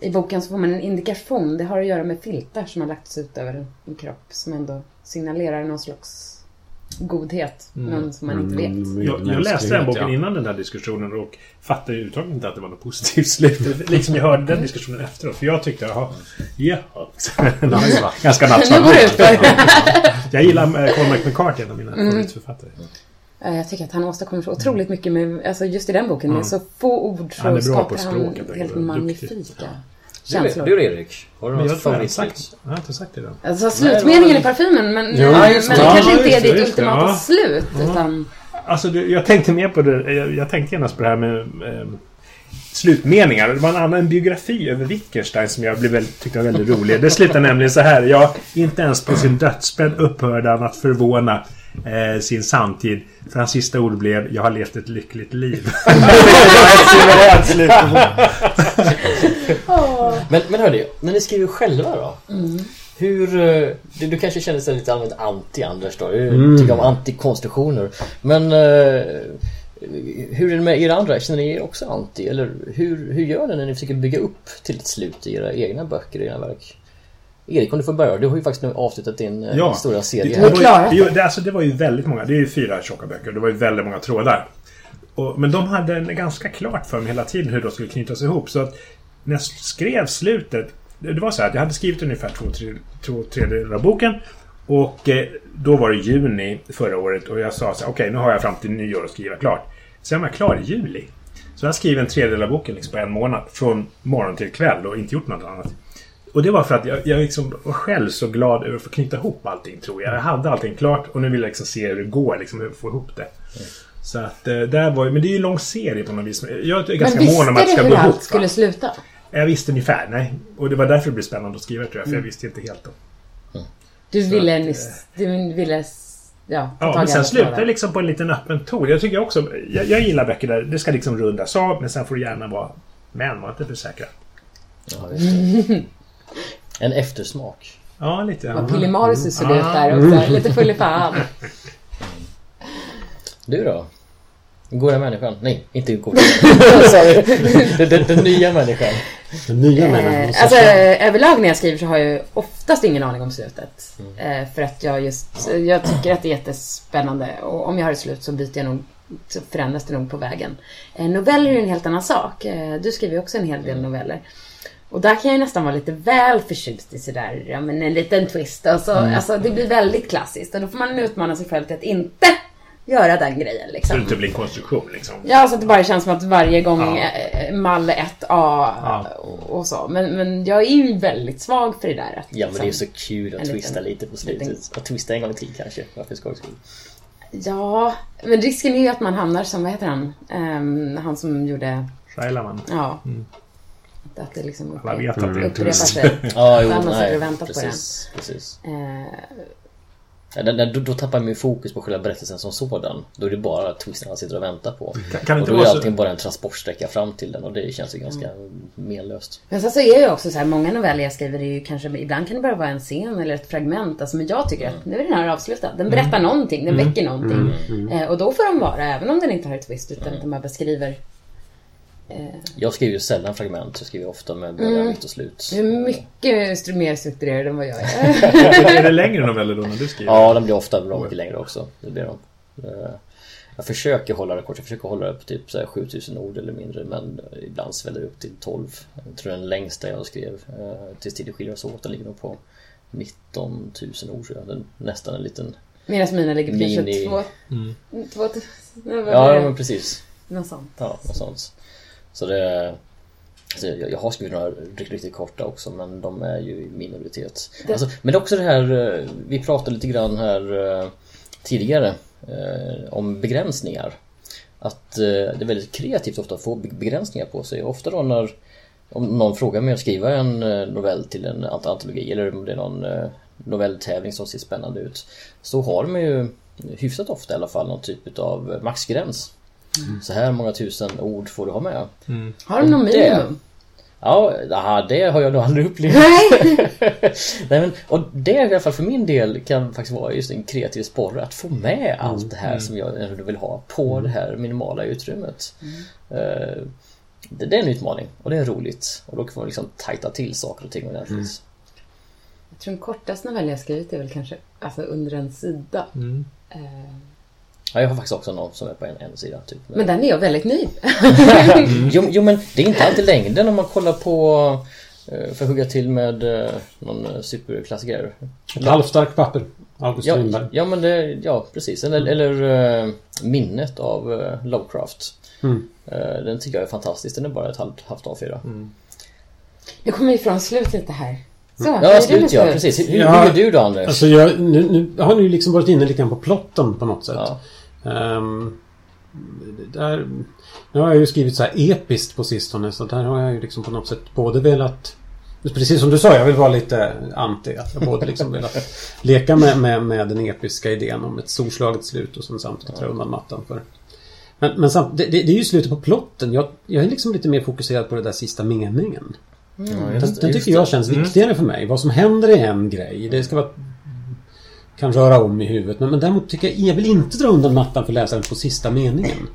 i boken så får man en indikation. Det har att göra med filtar som har lagts ut över en kropp som ändå signalerar någon slags godhet. Men som man inte vet. Mm, Jag, jag läste den boken ja. innan den här diskussionen och fattade överhuvudtaget inte att det var något positivt slut. (laughs) liksom jag hörde den diskussionen efteråt. För jag tyckte, jaha, jaha. (laughs) (laughs) Ganska nattsvart. Jag gillar eh, Cormac McCarthy, en av mina Mm. favoritförfattare. Jag tycker att han åstadkommer så otroligt mycket med, alltså just i den boken, med så få ord så Han är bra på skapar språket, han helt magnifika Du, känslor. du Erik, har du något tror jag har inte sagt det än. Alltså slutmeningen i parfymen, men, Jo, men, men det. kanske inte är ditt ultimata Ja. slut, utan... Alltså, jag tänkte mer på det. Jag, jag tänkte genast på det här med eh, slutmeningar. Det var en annan biografi över Wittgenstein som jag blev väldigt, tyckte var väldigt rolig. Det slutar nämligen så här. Ja, inte ens på sin dödsbädd upphörde han att förvåna eh, sin samtid. För hans sista ord blev Jag har levt ett lyckligt liv. (laughs) (laughs) det var ett suveränt slut. Men, men hörni, när ni skriver själva då? Hur, eh, du, du kanske känner sig lite allmänt anti Anders då? Du tycker om antikonstruktioner. Men eh, hur är det med er andra? Känner ni er också anti? Eller hur, hur gör ni när ni försöker bygga upp till ett slut i era egna böcker, i era verk? Erik, om du får börja. Du har ju faktiskt nu avslutat din eh, Ja. stora serie Det, det, var ju, det, det, alltså, det var ju väldigt många. Det är ju fyra tjocka böcker. Det var ju väldigt många trådar. Och, men de hade en ganska klart för mig hela tiden hur de skulle knytas ihop. Så att när jag skrev slutet. Det var så här att jag hade skrivit ungefär två, tre, två tredjedelar av boken. Och eh, då var det juni förra året och jag sa så här, okej nu har jag fram till nyår att skriva klart. Sen var jag klar i juli. Så jag skrev en tredjedel av boken liksom på en månad. Från morgon till kväll och inte gjort något annat. Och det var för att jag, jag liksom var själv så glad över att få knyta ihop allting tror jag. Jag hade allting klart och nu vill jag liksom se hur det går, liksom hur jag får ihop det. Så att eh, där var Men det är ju en lång serie på något vis. Jag är Men ganska visste mån om att det du ska hur gå allt ihop. va? skulle sluta? Jag visste ungefär, nej. Och det var därför det blev spännande att skriva tror jag. För Mm. jag visste inte helt då. Du Så ville, att, nyss, du ville ja, Ja, men sen slutar det liksom på en liten öppen ton. Jag tycker också... Jag, jag gillar böcker där det ska liksom rundas av, men sen får det gärna vara... Men var inte för säkra. Ja, just det. (laughs) En eftersmak. Ja, lite. Vad Ja. Pillemarus såg ut Ah. där också. Lite full i fan. Du då? Goda människan? Nej, inte goda. (laughs) (laughs) Den, den, den nya människan. Den nya människan. Eh, alltså överlag när jag skriver så har jag oftast ingen aning om slutet. Eh, för att jag just, jag tycker att det är jättespännande och om jag har ett slut så byter jag nog, så förändras det nog på vägen. Eh, noveller är ju en helt annan sak. Eh, du skriver ju också en hel del noveller. Och där kan jag nästan vara lite väl förtjust i sådär, ja men en liten twist. Alltså, Mm. alltså det blir väldigt klassiskt. Och då får man utmana sig själv till att inte göra den grejen Så liksom. det inte blir en konstruktion liksom. Ja, så att det bara känns som att varje gång Ja. eh, mall 1A och, och så. Men, men jag är ju väldigt svag för det där. Att, Ja men det är liksom- så kul att twista liten- lite på slutet. liten- Och twista en gång till kanske. Varför skojs skull. Ja, men risken är ju att man hamnar som, vad heter han? Ehm, han som gjorde, Shyamalan. ja. Att det liksom Mm. Alla vet att det är en upprepar twist. sig. (laughs) Ja, jo, nej. och väntar på precis, precis. Eh, Då, då tappar man ju fokus på själva berättelsen som sådan. Då är det bara twisten han sitter och väntar på. Kan, kan Och inte då är vara så... allting bara en transportsträcka fram till den och det känns ju ganska menlöst. Men sen så är ju också så här, många noveller jag skriver är ju kanske, ibland kan det bara vara en scen eller ett fragment. Alltså, men jag tycker att nu är den här avslutad. Den berättar någonting, den väcker någonting. Eh, och då får den vara, även om den inte har ett twist, utan att den bara beskriver. Eh, Jag skriver ju sällan fragment, jag skriver ofta med början, mitt och slut. du är mycket mer strukturerad än vad jag är. (laughs) är det längre noveller då när du skriver? Ja, de blir ofta bra mycket längre också. Det blir de. Eh, Jag försöker hålla det kort, jag försöker hålla det på typ så här 7000 ord eller mindre men ibland sväller det upp till 12. Jag tror den längsta jag skrev eh, tills tiden skiljer oss åt, den ligger nog på 19 000 ord. Den, nästan en liten... Medan mina ligger på kanske Mini- två... Mm. två nej, vad Ja, men precis. Något sånt. Ja, något sånt. Så det... Alltså jag, jag har skrivit några riktigt, riktigt korta också men de är ju i minoritet. Det- Alltså, men det är också det här, eh, vi pratade lite grann här eh, tidigare eh, om begränsningar. Att det är väldigt kreativt ofta att få be- begränsningar på sig. Ofta då när om någon frågar mig att skriva en novell till en ant- antologi eller om det är någon novelltävling som ser spännande ut. Så har de ju hyfsat ofta i alla fall någon typ av maxgräns. Så här många tusen ord får du ha med. Har de någon Det- minimum? Ja, aha, det har jag nog aldrig upplevt. Nej! (laughs) Nej, men, och det i alla fall för min del kan faktiskt vara just en kreativ sporre att få med allt det här som jag vill ha på det här minimala utrymmet. Eh, det, det är en utmaning och det är roligt och då kan man liksom tajta till saker och ting ordentligt. Jag tror den kortaste novell jag skrivit är väl kanske alltså, under en sida. Mm. Ja, jag har faktiskt också någon som är på en, en sida. Typ. Men den är jag väldigt ny. Jo, jo men det är inte alltid längden om man kollar på eh, för att hugga till med eh, någon eh, superklassiker. Ett halvstarkt papper. August Ja, Strindberg. ja men det, ja precis. Eller, eller eh, minnet av Lovecraft. Mm. Eh, den tycker jag är fantastisk. Den är bara ett halvt, halvt A4. Nu kommer vi ifrån slut lite här. Så, hur är Ja, slut ja. Precis. Hur, hur Ja, gör du då Anders? Alltså jag, nu, nu har ni ju liksom varit inne lite grann på plotten på något sätt. ja. Det där, nu har jag ju skrivit så här episkt på sistone så där har jag ju liksom på något sätt både velat Precis som du sa, jag vill vara lite anti. Att jag både liksom velat leka med, med, med den episka idén om ett storslaget slut och sen samtidigt dra undan mattan för Men, men samt, det, det, det är ju slutet på plotten. Jag, jag är liksom lite mer fokuserad på den där sista meningen. Ja, Den, den tycker jag känns viktigare för mig. Vad som händer är en grej. Det ska vara... Kan röra om i huvudet. Men, men däremot tycker jag... Jag vill inte dra undan mattan för läsaren på sista meningen.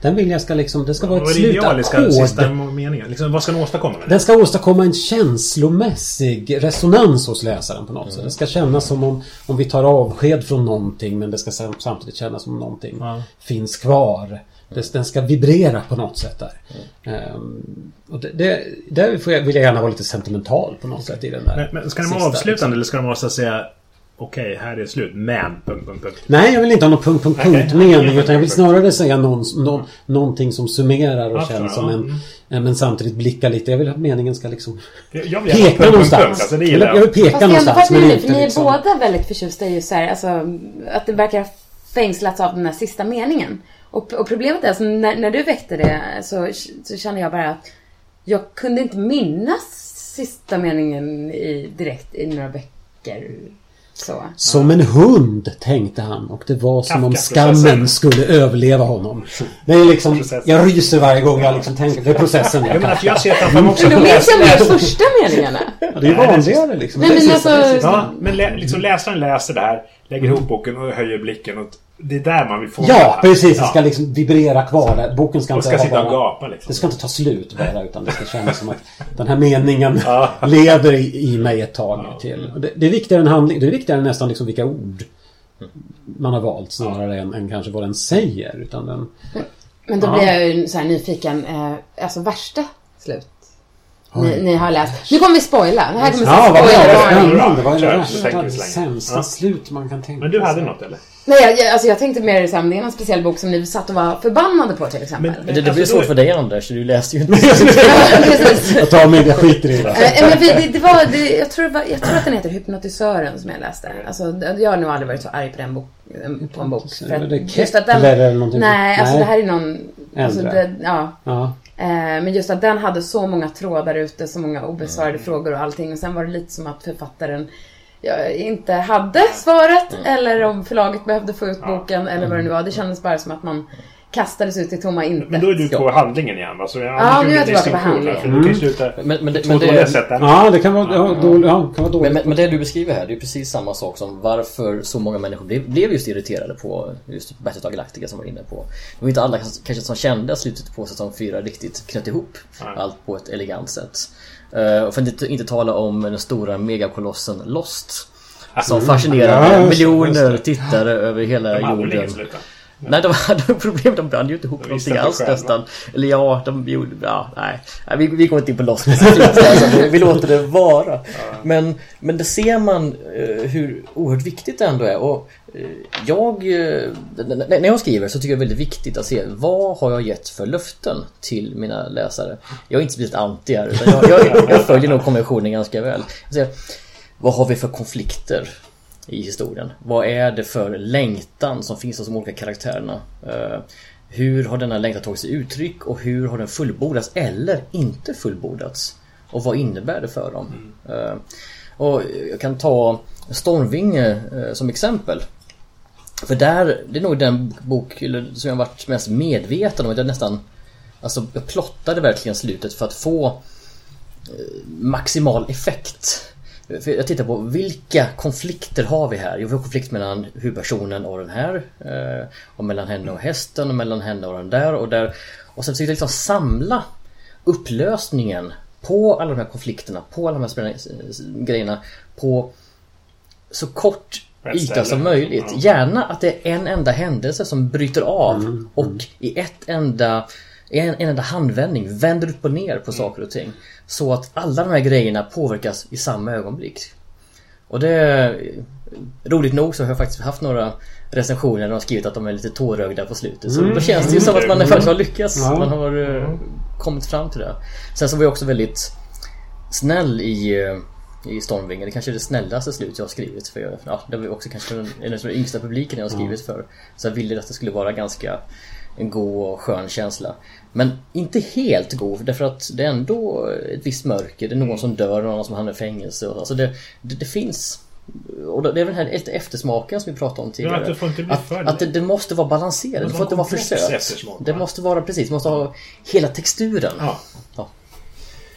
Den vill jag ska liksom... Det ska vara ett idealiska sista slutackord. meningen? Liksom, vad ska den åstadkomma med det? Den ska åstadkomma en känslomässig resonans hos läsaren på något sätt. Det ska kännas som om, om vi tar avsked från någonting men det ska sam- samtidigt kännas som någonting Ja. finns kvar. Det, den ska vibrera på något sätt där. Ehm, och det, det, där vill jag gärna vara lite sentimental på något sätt i den där. Men, men ska den vara avslutande liksom. eller ska den vara så att säga Okej, här är slut. Men... Punkt, punkt, punkt. Nej, jag vill inte ha någon punkt, punkt, punkt mening utan jag vill snarare säga någon, någon, någonting som summerar och Ja, känns som en... mm. Men samtidigt blicka lite. Jag vill att meningen ska liksom Jag vill peka punkt, punkt, punkt. någonstans. Alltså, Jag vill, jag vill peka Fast någonstans men fascinerad, inte ni är liksom... båda väldigt förtjusta i just så här, alltså, att det verkar ha fängslats av den här sista meningen. Och, och problemet är, alltså, när, när du väckte det så, så kände jag bara att jag kunde inte minnas sista meningen i, direkt i några böcker. Så. Som en hund tänkte han och det var som om skammen skulle överleva honom. Det är liksom... Jag ryser varje gång jag liksom tänker. Det är processen Jag att Kafka. jag ser framför mig också... Men då minns jag mer första meningarna. Ja, Det är vanligare liksom. Nej, men alltså, Ja, men lä liksom läsaren läser det här, lägger ihop boken och höjer blicken. Och det är där man vill få Ja, precis. Det Ja. ska liksom vibrera kvar där. Boken ska Och inte ska sitta och bara... gapa liksom. Det ska inte ta slut bara utan det ska kännas som att den här meningen (laughs) lever i, i mig ett tag till. Och Det, det är viktigare än handling. Det är viktigare än nästan liksom vilka ord man har valt snarare än, än kanske vad den säger. Utan den... Men då Ja. blir jag ju så här nyfiken. Eh, alltså värsta slut. ni, ni har läst. Nu kommer vi spoila. Det här kommer Ja, vad spoila bra. varning. Spännande. Det var det sämsta Ja. slut man kan tänka Men du hade sig. något eller? Nej, jag, jag, alltså jag tänkte mer så här, det är någon speciell bok som ni satt och var förbannade på till exempel. Men- Men det, det Alltså, blir då- svårt för dig Anders, du läste ju inte. (laughs) Precis. (laughs) Jag tar mig, jag skiter i det. Eh, men det, det, var, det, jag, tror var, jag tror att den heter Hypnotisören som jag läste. Alltså, jag har nog aldrig varit så arg på den bok, på en bok. För det att just att Kepler eller någonting? Nej, alltså Nej. det här är någon... Alltså det, ja. Ja. Eh, Men just att den hade så många trådar ute, så många obesvarade Mm. frågor och allting. Och sen var det lite som att författaren ja, inte hade svaret. Mm. Eller om förlaget behövde få ut boken eller vad det nu var. Det kändes bara som att man kastades ut i tomma intet. Men då är du på handlingen igen va? Så jag Ja, nu är jag tillbaka på handlingen. För du kan ju sluta Men, men, det, men, det, sätt. ja, det kan vara, ja, dåligt, ja, kan vara dåligt. men, men, men det du beskriver här, det är precis samma sak som varför så många människor blev, blev just irriterade på just Battlestar Galactica som var inne på. Det var inte alla kanske som kände slutet på säsong 4 riktigt knöt ihop Nej. allt på ett elegant sätt. Uh, och för att inte, inte tala om den stora megakolossen Lost. Som Ja, just det, miljoner tittare över hela jorden. Nej, de (laughs) hade problem. De brann ju inte ihop De någonting alls själva. nästan. Eller ja, de gjorde... Ja, nej. vi, vi går inte in på specifikt. (laughs) alltså, vi, vi låter det vara. Men, men det ser man eh, hur oerhört viktigt det ändå är. Och eh, jag... eh, när jag skriver så tycker jag det är väldigt viktigt att se vad har jag gett för löften till mina läsare. Jag är inte speciellt anti här. Utan jag, jag, jag följer nog konventionen ganska väl. Säger, vad har vi för konflikter? I historien. Vad är det för längtan som finns hos de olika karaktärerna? Eh, hur har denna längtan tagit sig uttryck och hur har den fullbordats eller inte fullbordats? Och vad innebär det för dem? Eh, och jag kan ta Stormvinge eh, som exempel. För där, det är nog den bok som jag varit mest medveten om att jag nästan Alltså jag plottade verkligen slutet för att få maximal effekt. Jag tittar på vilka konflikter har vi här? Jo, vi har konflikt mellan huvudpersonen och den här. Eh, och mellan henne och hästen och mellan henne och den där och där. Och sen försökte jag liksom samla upplösningen på alla de här konflikterna, på alla de här spänn- grejerna på så kort yta som möjligt. Gärna att det är en enda händelse som bryter av och i ett enda en, en enda handvändning vänder upp och ner på saker och ting. Så att alla de här grejerna påverkas i samma ögonblick. Och det... Roligt nog så har jag faktiskt haft några recensioner där de har skrivit att de är lite tårögda på slutet. Så då känns det ju som att man faktiskt har lyckats. Ja. Man har eh, kommit fram till det. Sen så var jag också väldigt snäll i, eh, i Stormvinge. Det kanske är det snällaste slut jag har skrivit. För jag, ja, det var också kanske den, en av den yngsta publiken jag har skrivit för. Så jag ville att det skulle vara ganska en god och skön känsla. Men inte helt god därför att det är ändå ett visst mörker. Det är någon som dör, någon som hamnar i fängelse. Och, alltså det, det, det finns. Och det är den här eftersmaken som vi pratade om tidigare. att det får inte bli att, att det, det måste vara balanserat. Det måste får inte vara för komplex söt. eftersmak, Det måste vara precis, det måste ha hela texturen. Ja. Ja.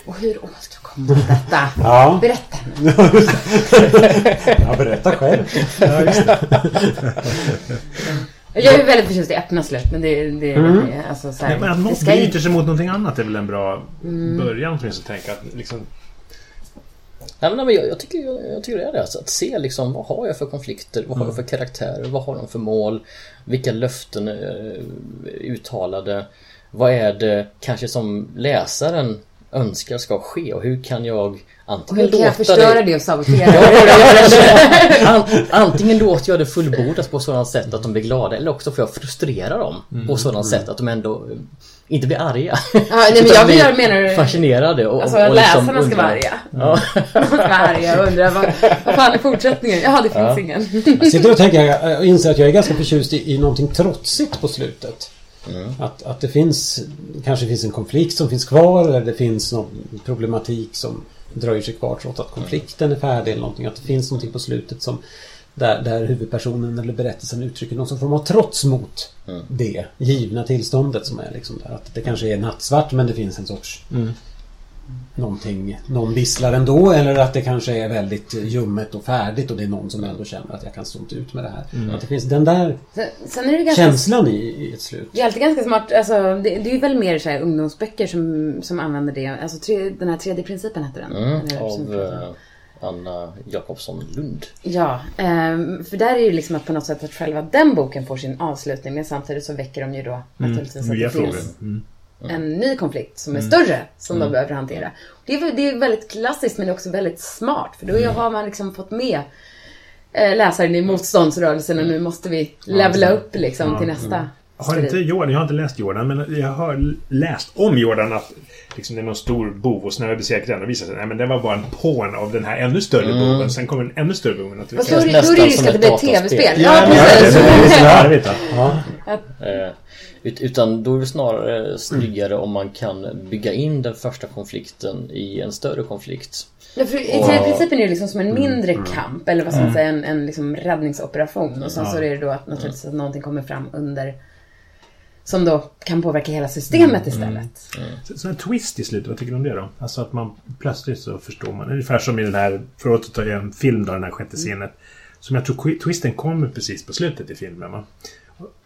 Och hur åstadkommer man detta? Ja, Berätta. (laughs) ja berätta själv. (laughs) Jag är väldigt förtjust i öppna slut, men det, det, det är alltså så här, Nej, men att det något ska bryter inte... sig mot någonting annat är väl en bra Mm. början åtminstone att tänka att liksom... Nej, men jag, jag, tycker, jag, jag tycker det är det. Alltså, att se liksom, vad har jag för konflikter? Vad har jag för karaktärer? Vad har de för mål? Vilka löften är uttalade? Vad är det kanske som läsaren önskar ska ske? Och hur kan jag antingen Hur kan jag förstöra det och sabotera Ja, det? jag. (laughs) An, antingen låter jag det fullbordas på sådant sätt att de blir glada eller också får jag frustrera dem på sådant sätt att de ändå eh, inte blir arga. Ja, nej, men (laughs) jag blir gör, menar du... Fascinerade och, Alltså och, liksom läsarna ska vara arga. Ja. (laughs) De ska vara arga och undra vad, vad fan är fortsättningen? Jaha, det finns ingen. Jag sitter och tänker och inser att jag är ganska förtjust i, i någonting trotsigt på slutet. Att, att det finns kanske finns en konflikt som finns kvar eller det finns någon problematik som dröjer sig kvar trots att konflikten är färdig eller någonting. Att det finns någonting på slutet som där, där huvudpersonen eller berättelsen uttrycker någon form av trots mot det givna tillståndet som är liksom där. Att det kanske är nattsvart men det finns en sorts någonting, någon visslar ändå eller att det kanske är väldigt ljummet och färdigt och det är någon som ändå känner att jag kan stå inte ut med det här. Att det finns den där Sen, sen är det ganska... känslan i, i ett slut. Det är alltid ganska smart, alltså det, det är ju väl mer så här ungdomsböcker som, som använder det. Alltså tre, den här tredje principen hette den. Mm, av eh, Anna Jakobsson Lund. Ja, ehm, för där är ju liksom att på något sätt att själva den boken får sin avslutning men samtidigt så väcker de ju då naturligtvis att det finns frågor. Mm. En ny konflikt som är större som de behöver hantera. Det är, det är väldigt klassiskt men det är också väldigt smart för då har man liksom fått med eh, läsaren i motståndsrörelsen och nu måste vi levela upp liksom till nästa Har inte. Jordan, jag har inte läst Jordan, men jag har läst om Jordan att liksom det är någon stor bov och sen när jag besegrat den och visar sig att den var bara en pån av den här ännu större boven. Sen kommer en ännu större boven Fast då är det- det risk att det blir ett tv-spel. Ja, Ja, det är precis. det. Det (laughs) Ja. Eh, ut- Utan då är det snarare snyggare om man kan bygga in den första konflikten i en större konflikt. Ja, för I Och- principen är det liksom som en mindre kamp, eller vad ska man säga, en, en liksom räddningsoperation. Och sen så är det då att naturligtvis att någonting kommer fram under som då kan påverka hela systemet istället. Så- Sån här twist i slutet, vad tycker du om det då? Alltså att man plötsligt så förstår man. Ungefär som i den här, för att återta en film då, den här sjätte sinnet. Som jag tror twisten kommer precis på slutet i filmen va?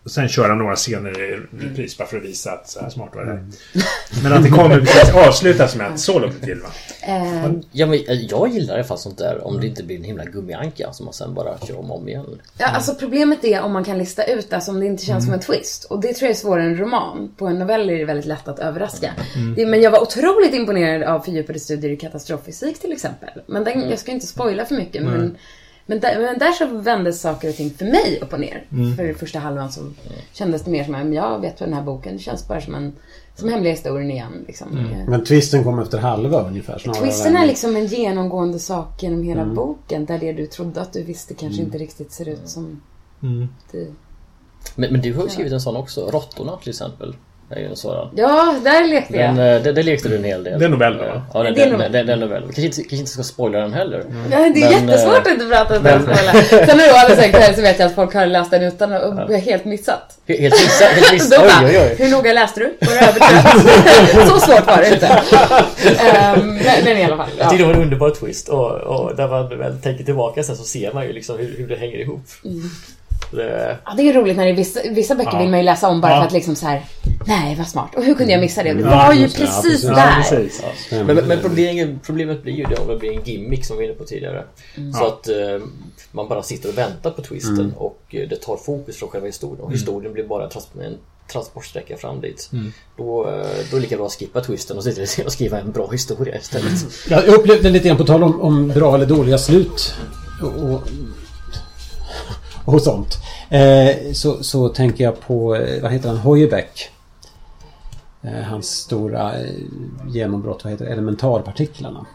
Sen köra några scener i repris bara för att visa att så här smart var det här. (laughs) Men att det kommer precis avslutas med att så låg det till va? Eh, Ja, men eh, jag gillar i alla fall sånt där om det inte blir en himla gummianka som man sen bara kör om och om igen. ja, alltså problemet är om man kan lista ut det, alltså om det inte känns som en twist. Och det tror jag är svårare än en roman. På en novell är det väldigt lätt att överraska. Det, men jag var otroligt imponerad av fördjupade studier i katastroffysik till exempel. Men den, jag ska inte spoila för mycket. Men, men, där, men där så vändes saker och ting för mig upp och ner. För första halvan så kändes det mer som att jag vet vad den här boken, det känns bara som en som hemliga historien igen. Liksom. Eh, Men twisten kom efter halva ungefär. snarare Twisten är liksom en genomgående sak genom hela boken. Där det du trodde att du visste kanske inte riktigt ser ut som det. Men, men du har ju skrivit en sån också. Råttorna till exempel. Är ju en sådan. Ja, där lekte jag. Den, eh, det, det lekte du en hel del. Det är novell, va? Ja, den, Det är den, novell. den, den är novell. Kanske inte, kanske inte ska spoila den heller. Ja, det är Men, jättesvårt eh, att inte prata att spoila. Sen är det alldeles säkert så vet jag att folk har läst den utan och och helt missat. Helt missat. (laughs) Helt missat. Oj, oj, oj. hur noga läste du? Var det övertrött? (laughs) så svårt var det inte. Ehm, men, men i alla fall. Jag Ja. tyckte det var en underbar twist och, och när man väl tänker tillbaka sen så ser man ju liksom hur, hur det hänger ihop. Det, Ja, det är roligt när det är vissa, vissa böcker Ja. vill man ju läsa om bara Ja. för att liksom så här. Nej, vad smart. Och hur kunde jag missa det? Det var ju precis där. Ja, precis. Men, men, men problemet, problemet blir ju det om det blir en gimmick som vi var inne på tidigare. Så Ja. att eh, man bara sitter och väntar på twisten och eh, det tar fokus från själva historien. Och historien blir bara trans en transportsträcka fram dit. Då, eh, då är det lika bra att skippa twisten och sitta och skriva en bra historia istället. Jag upplevde lite grann på tal om, om bra eller dåliga slut och, och, (laughs) och sånt. Eh, så, så tänker jag på, eh, vad heter han, Heuerbeck. Eh, hans stora eh, genombrott, vad heter det, elementarpartiklarna.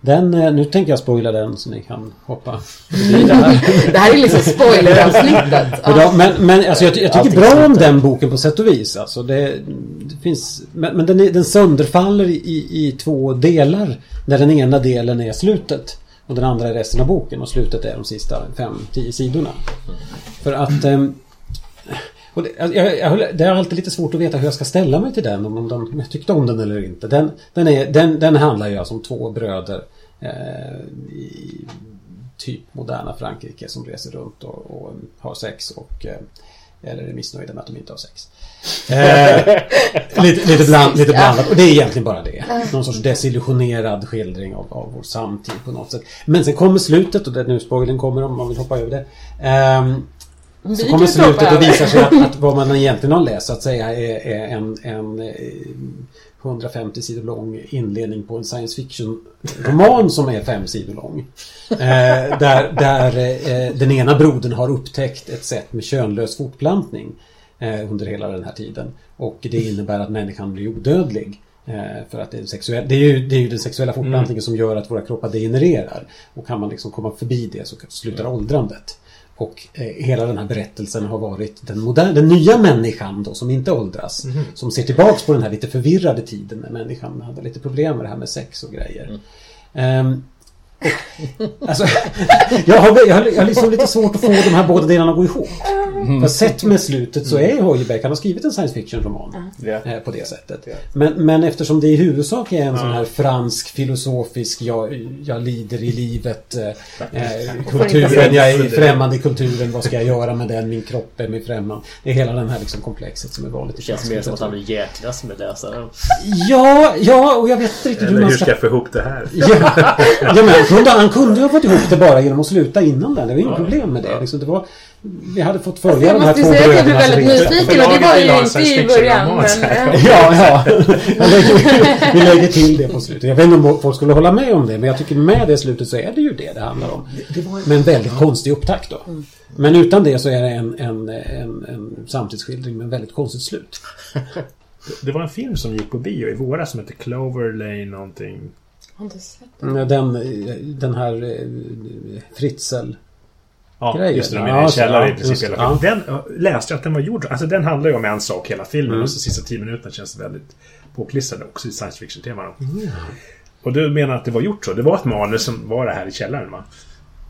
Den, eh, nu tänker jag spoila den så ni kan hoppa förbi det här. (laughs) Är liksom spoileravsnittet. (laughs) Då, men men alltså, jag, jag tycker Allting bra om den boken på sätt och vis. Alltså, det, det finns, men men den, den sönderfaller i, i två delar. Där den ena delen är slutet. Och den andra är resten av boken. Och slutet är de sista fem, tio sidorna. För att... Eh, och det, jag, jag, jag, det är alltid lite svårt att veta hur jag ska ställa mig till den. Om, de, om jag tyckte om den eller inte. Den, den, är, den, den handlar ju alltså om två bröder. Eh, i typ moderna Frankrike som reser runt och, och har sex och eh, eller är missnöjda med att de inte har sex. Eh, lite, lite, bland, lite blandat. Och det är egentligen bara det. Någon sorts desillusionerad skildring av, av vår samtid på något sätt. Men sen kommer slutet och det nu spoilern kommer om man vill hoppa över det. Ehm, så kommer slutet och visar sig att, att (laughs) vad man egentligen har läst så att säga är, är en, en eh, 150 sidor lång inledning på en science fiction-roman som är fem sidor lång. Eh, där där eh, den ena brodern har upptäckt ett sätt med könlös fortplantning eh, under hela den här tiden. Och det innebär att människan blir odödlig. Eh, för att det är, sexuell, det, är ju, det är ju den sexuella fortplantningen som gör att våra kroppar degenererar. Och kan man liksom komma förbi det så slutar åldrandet. Och eh, hela den här berättelsen har varit den, moderna, den nya människan då som inte åldras. Som ser tillbaks på den här lite förvirrade tiden när människan hade lite problem med det här med sex och grejer. Ehm, och, alltså, (laughs) jag, har, jag, har, jag har liksom lite svårt att få de här båda delarna att gå ihop. För sett med slutet så är Heuerbeck, han har skrivit en science fiction-roman. Ja. Eh, på det sättet. Men, men eftersom det i huvudsak är en sån här fransk filosofisk jag, jag lider i livet eh, eh, kulturen, jag är främmande i kulturen, vad ska jag göra med den, min kropp är mig främmande. Det är hela den här liksom komplexet som är vanligt Det känns mer som att han vill jäklas med läsaren. Ja, ja, och jag vet inte riktigt hur man hur ska ska jag få ihop det här? Ja, ja men han kunde, ha fått ihop det bara genom att sluta innan den. Det var inget problem med det. Liksom, det var, vi hade fått följa Jag de här måste två ju säga att jag blev väldigt nyfiken och det var ju inte i början. Men, (laughs) Ja, ja. Jag lägger, vi lägger till det på slutet. Jag vet inte om folk skulle hålla med om det, men jag tycker med det slutet så är det ju det det handlar om. Med en väldigt konstig upptakt då. Men utan det så är det en, en, en, en samtidsskildring med en väldigt konstigt slut. (laughs) Det var en film som gick på bio i våras som hette Clover Lane någonting. har inte sett. Den, den här eh, Fritzl... Ja, Grejer. just det. De Ja, är i en källare ja, i princip hela filmen. Den äh, läste jag att den var gjord. Alltså den handlar ju om en sak hela filmen. Mm. Och så sista tio minuterna känns väldigt påklistrade också i science fiction-tema. då. Och du menar att det var gjort så? Det var ett manus som var det här i källaren va?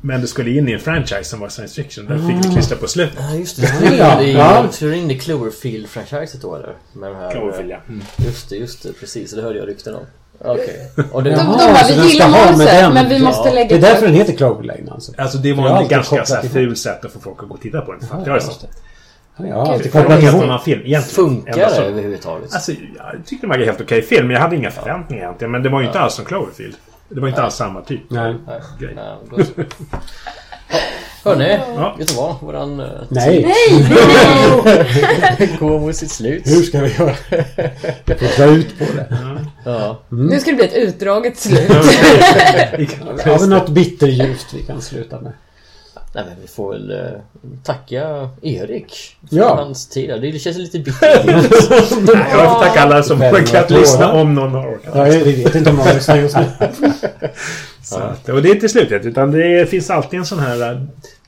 Men det skulle in i en franchise som var science fiction. Där fick vi klistra på slutet. Ja, just det. (laughs) Ja, ja. du in i Cloverfield-franchiset då eller? Med här... Cloverfield, ja. Mm. Just det, just det. Precis. Det hörde jag rykten om. Okej. Och det... De, de Jaha, bara, så den vi ska gillar ha med manuset den. men vi måste Ja. lägga Det är därför den heter Clover Lane alltså. Alltså det Jag var en ganska så här, ful sätt att få folk att gå och titta på den. Att göra så. Ja, Jag har Det var kopplat en helt ihop. annan film egentligen. Funkar det överhuvudtaget? Alltså, jag tyckte det var en helt okej film. Men jag hade inga förväntningar egentligen. Men det var ju inte alls som Cloverfield. Det var inte alls samma typ. Nej. Nej, Grej. nej. Ja, (laughs) Hörni, Ja. vet du vad? Våran eh, Nej. tid går mot sitt slut. Hur ska vi göra? Får dra ut på det. Ja. Nu ska det bli ett utdraget slut. (laughs) Har vi något bitterljust vi kan sluta med? Nej men vi får väl eh, tacka Erik för Ja. hans tid. Det känns lite (laughs) bittert. Jag får tacka alla som har Väldigt orkat bra. lyssna om någon har orkat. Ja, vi vet inte om någon lyssnar just nu. (laughs) Så att, och det är inte slutet. Utan det finns alltid en sån här äh,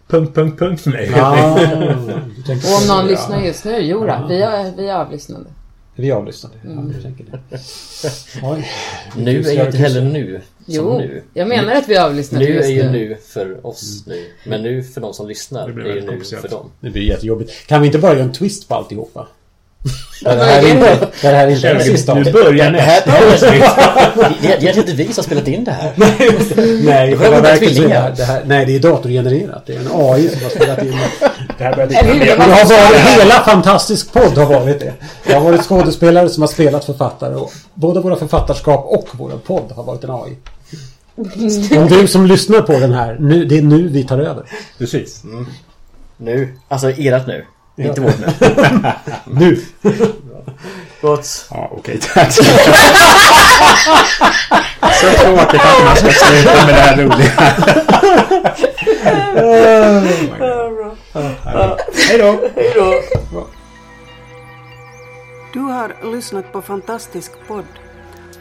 punkt, punkt, punkt för mig. Ja, (laughs) du tänker Och om så, någon ja. lyssnar just nu, jodå, vi, är, vi är avlyssnade. Vi avlyssnade. Ja, du tänker det. (laughs) Oj. nu är ju inte heller nu som Jo, nu. jag menar att vi är avlyssnade Nu är ju nu. för oss nu. Men nu för de som lyssnar Det blir är ju nu för dem. Det blir jättejobbigt. Kan vi inte bara göra en twist på alltihopa? (laughs) Det här är inte, det? här inte är det sista Nu börjar Det här nästa avsnitt. det, är inte vi som har spelat in det här. (laughs) Nej, Det är det här, det här, nej, det är datorgenererat. Det är en AI som har spelat in det. Det här börjar det mer. har varit, hela Fantastisk podd har varit det. Det har varit skådespelare som har spelat författare och både våra författarskap och vår podd har varit en AI. Om du som lyssnar på den här, nu, det är nu vi tar över. Precis. Nu. Alltså ert nu. Inte vårt nu. (laughs) Nu! (laughs) Gott. Ja, okej. (laughs) Tack. Så tråkigt att man ska sluta med det här roliga. (laughs) Hej då! Hej då. Du har lyssnat på Fantastisk podd.